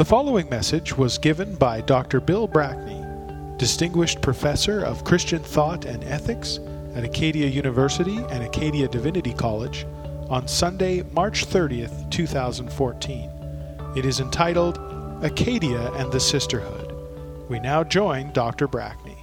The following message was given by Dr. Bill Brackney, Distinguished Professor of Christian Thought and Ethics at Acadia University and Acadia Divinity College, on Sunday, March 30th, 2014. It is entitled Acadia and the Sisterhood. We now join Dr. Brackney.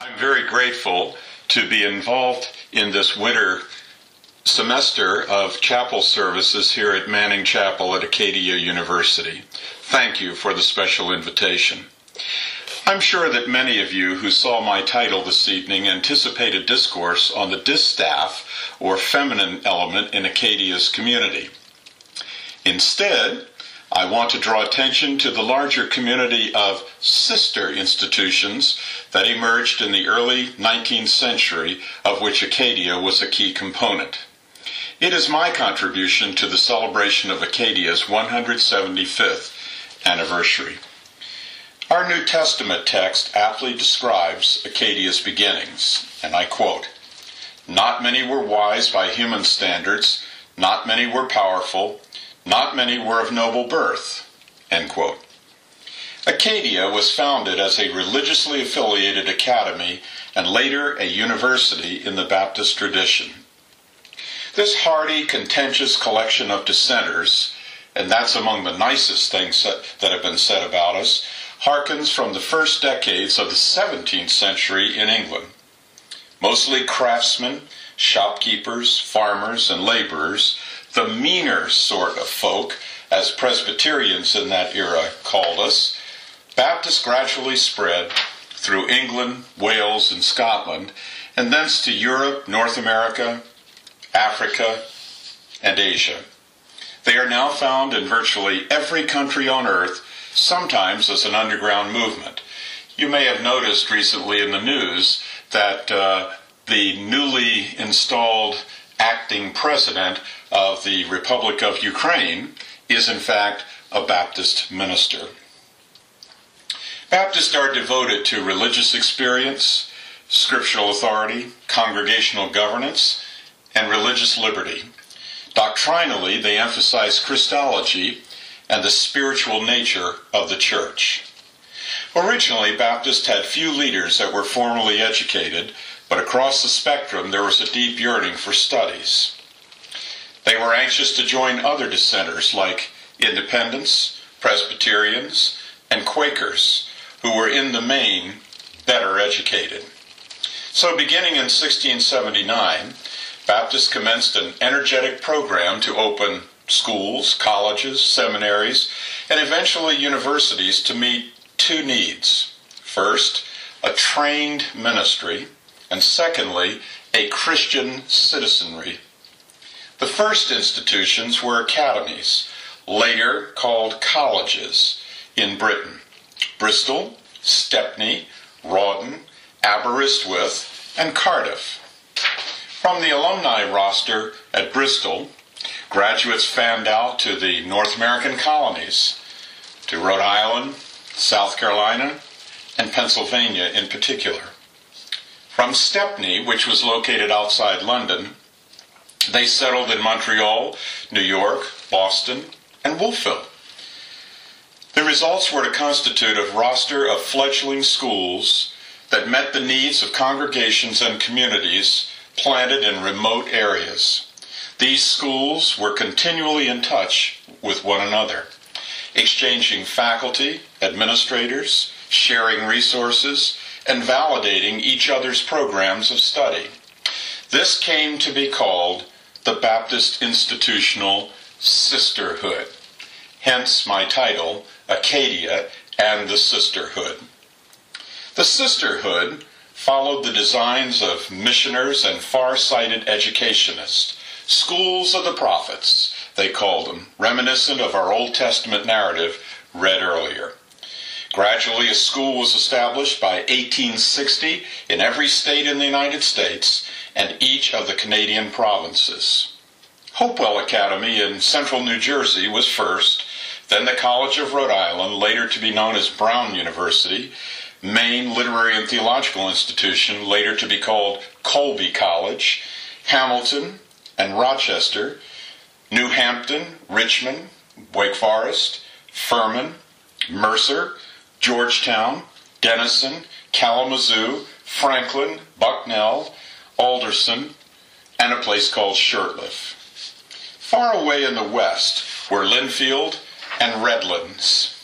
I'm very grateful to be involved in this winter semester of chapel services here at Manning Chapel at Acadia University. Thank you for the special invitation. I'm sure that many of you who saw my title this evening anticipated discourse on the distaff or feminine element in Acadia's community. Instead, I want to draw attention to the larger community of sister institutions that emerged in the early 19th century, of which Acadia was a key component. It is my contribution to the celebration of Acadia's 175th anniversary. Our New Testament text aptly describes Acadia's beginnings, and I quote Not many were wise by human standards, not many were powerful, not many were of noble birth. End quote. Acadia was founded as a religiously affiliated academy and later a university in the Baptist tradition. This hardy, contentious collection of dissenters, and that's among the nicest things that, that have been said about us, harkens from the first decades of the 17th century in England. Mostly craftsmen, shopkeepers, farmers, and laborers, the meaner sort of folk, as Presbyterians in that era called us, Baptists gradually spread through England, Wales, and Scotland, and thence to Europe, North America, Africa, and Asia. They are now found in virtually every country on earth, sometimes as an underground movement. You may have noticed recently in the news that uh, the newly installed acting president of the Republic of Ukraine is, in fact, a Baptist minister. Baptists are devoted to religious experience, scriptural authority, congregational governance, and religious liberty. Doctrinally, they emphasize Christology and the spiritual nature of the church. Originally, Baptists had few leaders that were formally educated, but across the spectrum there was a deep yearning for studies. They were anxious to join other dissenters like Independents, Presbyterians, and Quakers, who were in the main better educated. So, beginning in 1679, Baptists commenced an energetic program to open schools, colleges, seminaries, and eventually universities to meet two needs. First, a trained ministry, and secondly, a Christian citizenry. The first institutions were academies, later called colleges, in Britain Bristol, Stepney, Rawdon, Aberystwyth, and Cardiff. From the alumni roster at Bristol, graduates fanned out to the North American colonies, to Rhode Island, South Carolina, and Pennsylvania in particular. From Stepney, which was located outside London, they settled in Montreal, New York, Boston, and Wolfville. The results were to constitute a roster of fledgling schools that met the needs of congregations and communities planted in remote areas. These schools were continually in touch with one another, exchanging faculty, administrators, sharing resources, and validating each other's programs of study. This came to be called the Baptist Institutional Sisterhood. Hence my title, Acadia and the Sisterhood. The Sisterhood followed the designs of missioners and far sighted educationists. Schools of the prophets, they called them, reminiscent of our Old Testament narrative read earlier. Gradually, a school was established by 1860 in every state in the United States and each of the Canadian provinces. Hopewell Academy in central New Jersey was first, then the College of Rhode Island, later to be known as Brown University, Maine Literary and Theological Institution, later to be called Colby College, Hamilton and Rochester, New Hampton, Richmond, Wake Forest, Furman, Mercer, Georgetown, Denison, Kalamazoo, Franklin, Bucknell, Alderson, and a place called Shurtleff. Far away in the west were Linfield and Redlands.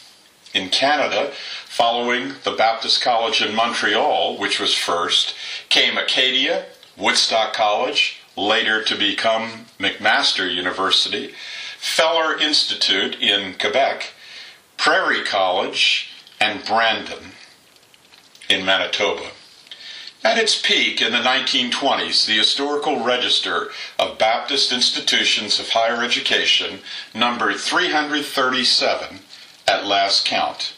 In Canada, following the Baptist College in Montreal, which was first, came Acadia, Woodstock College, later to become McMaster University, Feller Institute in Quebec, Prairie College, and Brandon in Manitoba. At its peak in the 1920s, the Historical Register of Baptist Institutions of Higher Education numbered 337 at last count.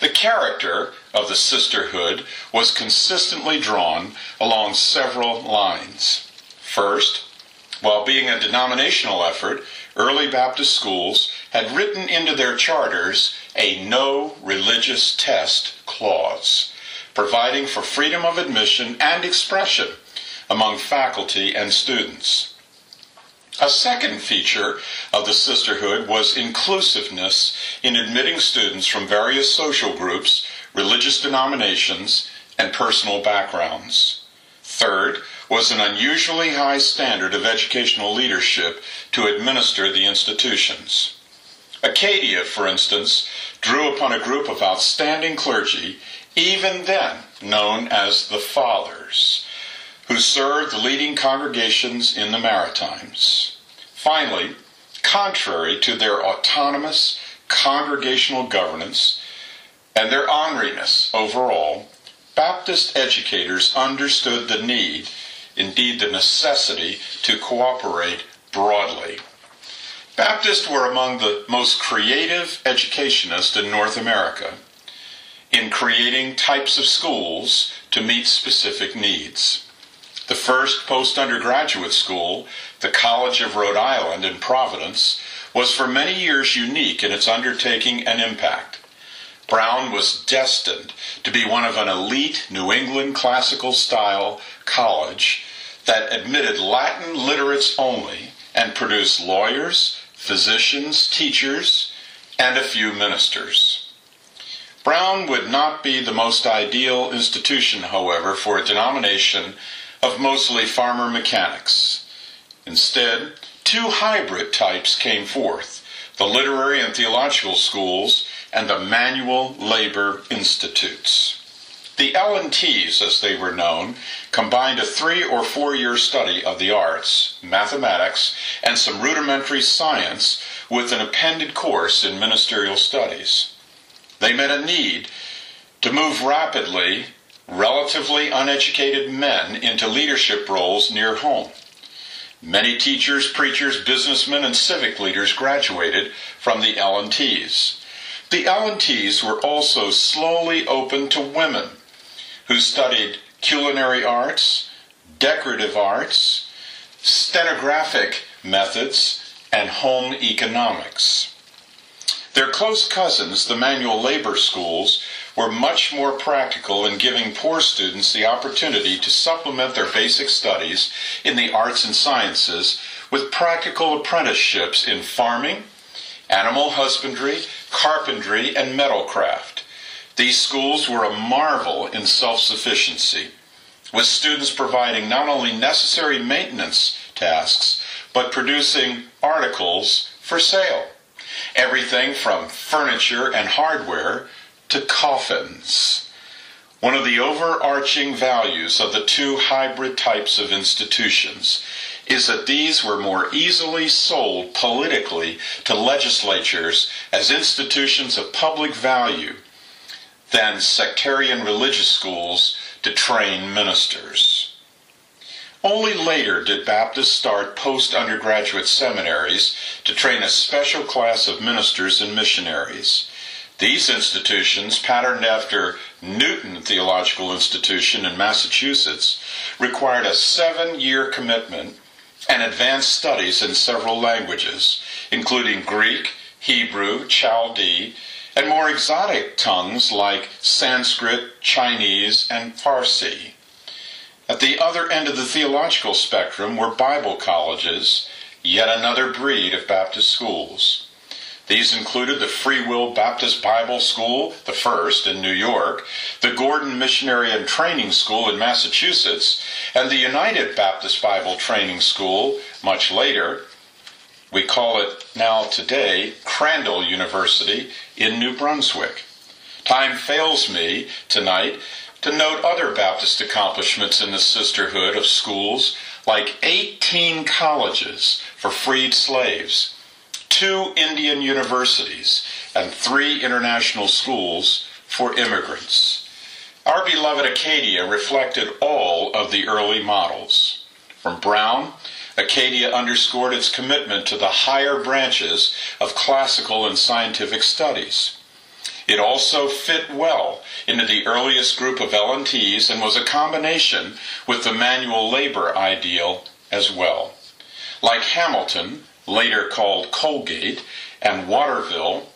The character of the sisterhood was consistently drawn along several lines. First, while being a denominational effort, early Baptist schools had written into their charters a no religious test clause, providing for freedom of admission and expression among faculty and students. A second feature of the sisterhood was inclusiveness in admitting students from various social groups, religious denominations, and personal backgrounds. Third was an unusually high standard of educational leadership to administer the institutions. Acadia, for instance, drew upon a group of outstanding clergy, even then known as the Fathers, who served leading congregations in the Maritimes. Finally, contrary to their autonomous congregational governance and their orneriness overall, Baptist educators understood the need, indeed the necessity, to cooperate broadly. Baptists were among the most creative educationists in North America in creating types of schools to meet specific needs. The first post undergraduate school, the College of Rhode Island in Providence, was for many years unique in its undertaking and impact. Brown was destined to be one of an elite New England classical style college that admitted Latin literates only and produced lawyers, physicians, teachers, and a few ministers. Brown would not be the most ideal institution, however, for a denomination of mostly farmer mechanics. Instead, two hybrid types came forth the literary and theological schools and the manual labor institutes. The L&Ts, as they were known, combined a three or four year study of the arts, mathematics, and some rudimentary science with an appended course in ministerial studies. They met a need to move rapidly relatively uneducated men into leadership roles near home. Many teachers, preachers, businessmen, and civic leaders graduated from the L&Ts. The L&Ts were also slowly open to women who studied culinary arts, decorative arts, stenographic methods, and home economics. Their close cousins, the manual labor schools, were much more practical in giving poor students the opportunity to supplement their basic studies in the arts and sciences with practical apprenticeships in farming, animal husbandry, carpentry, and metalcraft. These schools were a marvel in self sufficiency, with students providing not only necessary maintenance tasks, but producing articles for sale. Everything from furniture and hardware to coffins. One of the overarching values of the two hybrid types of institutions is that these were more easily sold politically to legislatures as institutions of public value than sectarian religious schools to train ministers. Only later did Baptists start post undergraduate seminaries to train a special class of ministers and missionaries. These institutions, patterned after Newton Theological Institution in Massachusetts, required a seven year commitment and advanced studies in several languages, including Greek, Hebrew, Chaldee, and more exotic tongues like Sanskrit, Chinese, and Farsi. At the other end of the theological spectrum were Bible colleges, yet another breed of Baptist schools. These included the Free Will Baptist Bible School, the first in New York, the Gordon Missionary and Training School in Massachusetts, and the United Baptist Bible Training School much later. We call it now today Crandall University in New Brunswick. Time fails me tonight to note other Baptist accomplishments in the sisterhood of schools, like 18 colleges for freed slaves two Indian universities, and three international schools for immigrants. Our beloved Acadia reflected all of the early models. From Brown, Acadia underscored its commitment to the higher branches of classical and scientific studies. It also fit well into the earliest group of L&Ts and was a combination with the manual labor ideal as well. Like Hamilton, later called Colgate, and Waterville,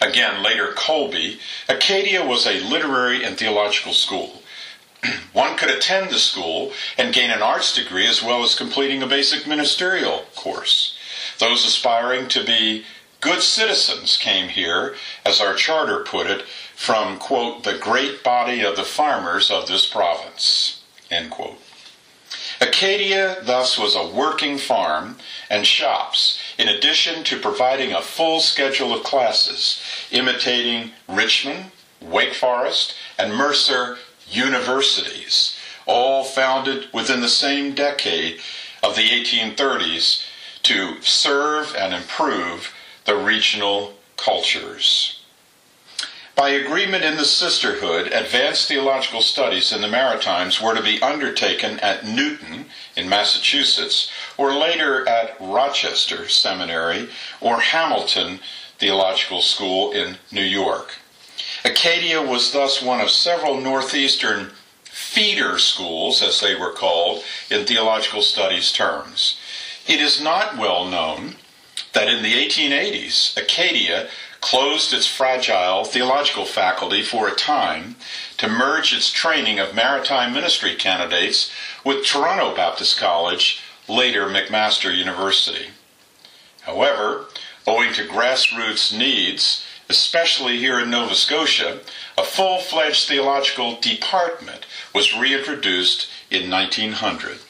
again later Colby, Acadia was a literary and theological school. One could attend the school and gain an arts degree as well as completing a basic ministerial course. Those aspiring to be good citizens came here, as our charter put it, from, quote, the great body of the farmers of this province, end quote. Acadia thus was a working farm and shops, in addition to providing a full schedule of classes, imitating Richmond, Wake Forest, and Mercer universities, all founded within the same decade of the 1830s to serve and improve the regional cultures. By agreement in the sisterhood, advanced theological studies in the Maritimes were to be undertaken at Newton in Massachusetts, or later at Rochester Seminary or Hamilton Theological School in New York. Acadia was thus one of several Northeastern feeder schools, as they were called in theological studies terms. It is not well known that in the 1880s, Acadia closed its fragile theological faculty for a time to merge its training of maritime ministry candidates with Toronto Baptist College, later McMaster University. However, owing to grassroots needs, especially here in Nova Scotia, a full fledged theological department was reintroduced in 1900.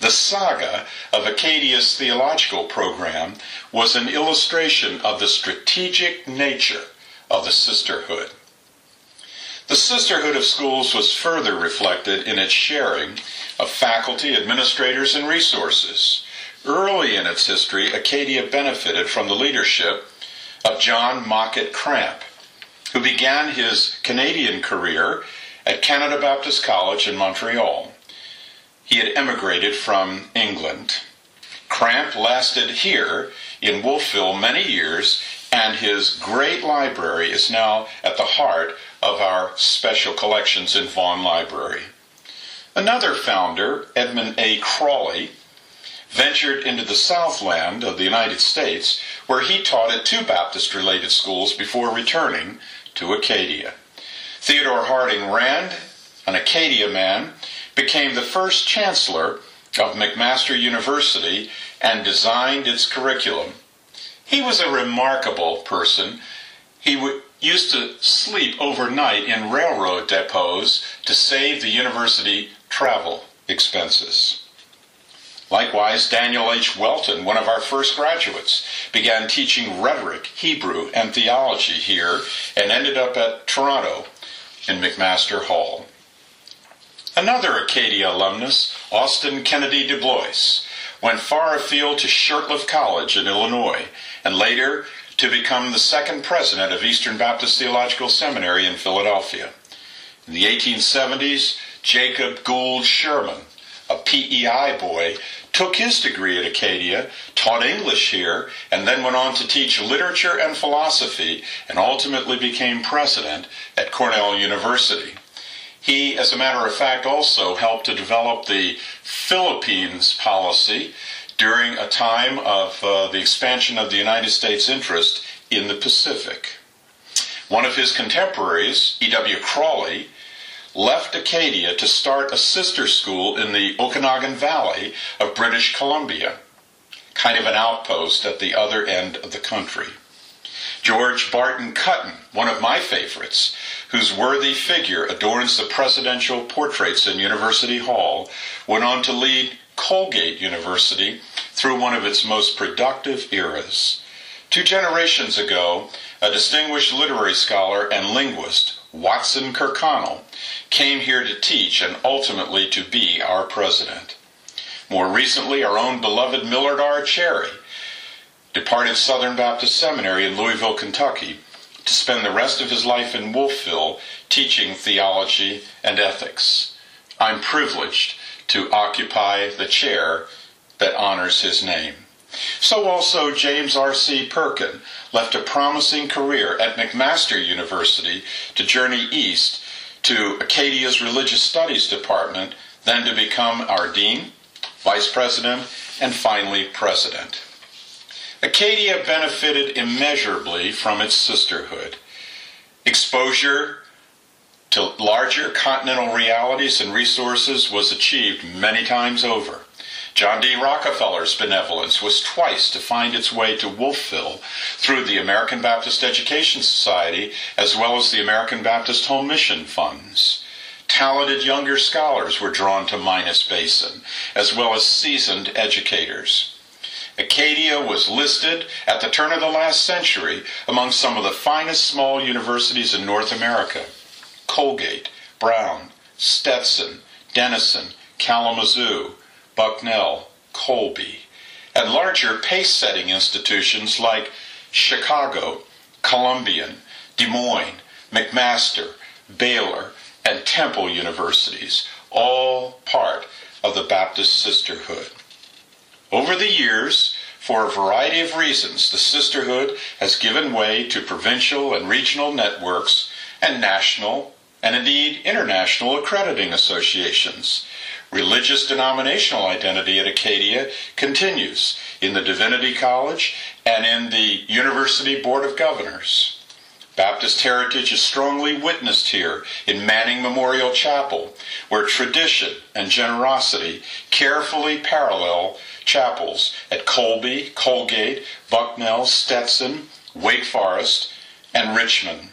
The saga of Acadia's theological program was an illustration of the strategic nature of the sisterhood. The sisterhood of schools was further reflected in its sharing of faculty, administrators, and resources. Early in its history, Acadia benefited from the leadership of John Mockett Cramp, who began his Canadian career at Canada Baptist College in Montreal. He had emigrated from England. Cramp lasted here in Wolfville many years, and his great library is now at the heart of our special collections in Vaughan Library. Another founder, Edmund A. Crawley, ventured into the Southland of the United States, where he taught at two Baptist related schools before returning to Acadia. Theodore Harding Rand, an Acadia man, became the first chancellor of McMaster University and designed its curriculum. He was a remarkable person. He w- used to sleep overnight in railroad depots to save the university travel expenses. Likewise, Daniel H. Welton, one of our first graduates, began teaching rhetoric, Hebrew, and theology here and ended up at Toronto in McMaster Hall. Another Acadia alumnus, Austin Kennedy de Blois, went far afield to Shurtleff College in Illinois, and later to become the second president of Eastern Baptist Theological Seminary in Philadelphia. In the 1870s, Jacob Gould Schurman, a PEI boy, took his degree at Acadia, taught English here, and then went on to teach literature and philosophy, and ultimately became president at Cornell University. He, as a matter of fact, also helped to develop the Philippines policy during a time of uh, the expansion of the United States interest in the Pacific. One of his contemporaries, E.W. Crawley, left Acadia to start a sister school in the Okanagan Valley of British Columbia, kind of an outpost at the other end of the country. George Barton Cutten, one of my favorites, whose worthy figure adorns the presidential portraits in University Hall, went on to lead Colgate University through one of its most productive eras. Two generations ago, a distinguished literary scholar and linguist, Watson Kirkconnell, came here to teach and ultimately to be our president. More recently, our own beloved Millard R. Cherry departed Southern Baptist Seminary in Louisville, Kentucky, to spend the rest of his life in Wolfville teaching theology and ethics. I'm privileged to occupy the chair that honors his name. So also James R.C. Perkin left a promising career at McMaster University to journey east to Acadia's Religious Studies Department, then to become our dean, vice president, and finally president. Acadia benefited immeasurably from its sisterhood. Exposure to larger continental realities and resources was achieved many times over. John D. Rockefeller's benevolence was twice to find its way to Wolfville through the American Baptist Education Society as well as the American Baptist Home Mission Funds. Talented younger scholars were drawn to Minas Basin, as well as seasoned educators. Acadia was listed at the turn of the last century among some of the finest small universities in North America. Colgate, Brown, Stetson, Denison, Kalamazoo, Bucknell, Colby, and larger pace setting institutions like Chicago, Columbian, Des Moines, McMaster, Baylor, and Temple universities, all part of the Baptist Sisterhood. Over the years, for a variety of reasons, the sisterhood has given way to provincial and regional networks and national and indeed international accrediting associations. Religious denominational identity at Acadia continues in the Divinity College and in the University Board of Governors. Baptist heritage is strongly witnessed here in Manning Memorial Chapel, where tradition and generosity carefully parallel chapels at Colby, Colgate, Bucknell, Stetson, Wake Forest, and Richmond.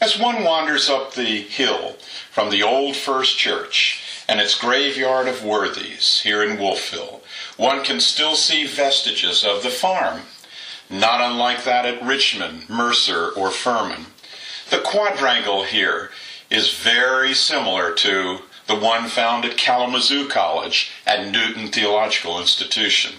As one wanders up the hill from the old First Church and its graveyard of worthies here in Wolfville, one can still see vestiges of the farm not unlike that at Richmond, Mercer, or Furman. The quadrangle here is very similar to the one found at Kalamazoo College at Newton Theological Institution.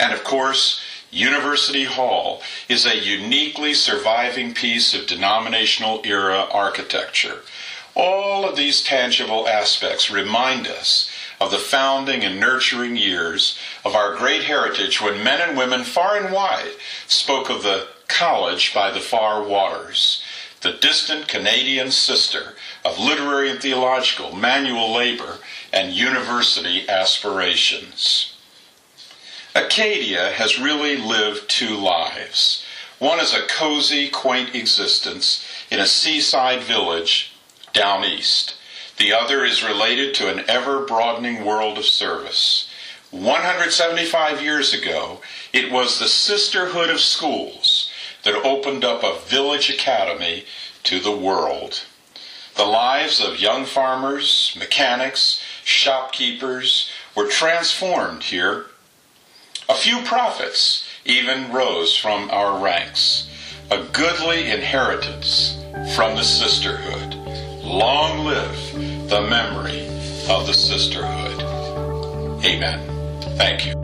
And of course, University Hall is a uniquely surviving piece of denominational era architecture. All of these tangible aspects remind us of the founding and nurturing years of our great heritage when men and women far and wide spoke of the college by the far waters, the distant Canadian sister of literary and theological, manual labor, and university aspirations. Acadia has really lived two lives. One is a cozy, quaint existence in a seaside village down east the other is related to an ever broadening world of service. 175 years ago, it was the Sisterhood of Schools that opened up a village academy to the world. The lives of young farmers, mechanics, shopkeepers were transformed here. A few prophets even rose from our ranks. A goodly inheritance from the sisterhood. Long live the memory of the sisterhood. Amen. Thank you.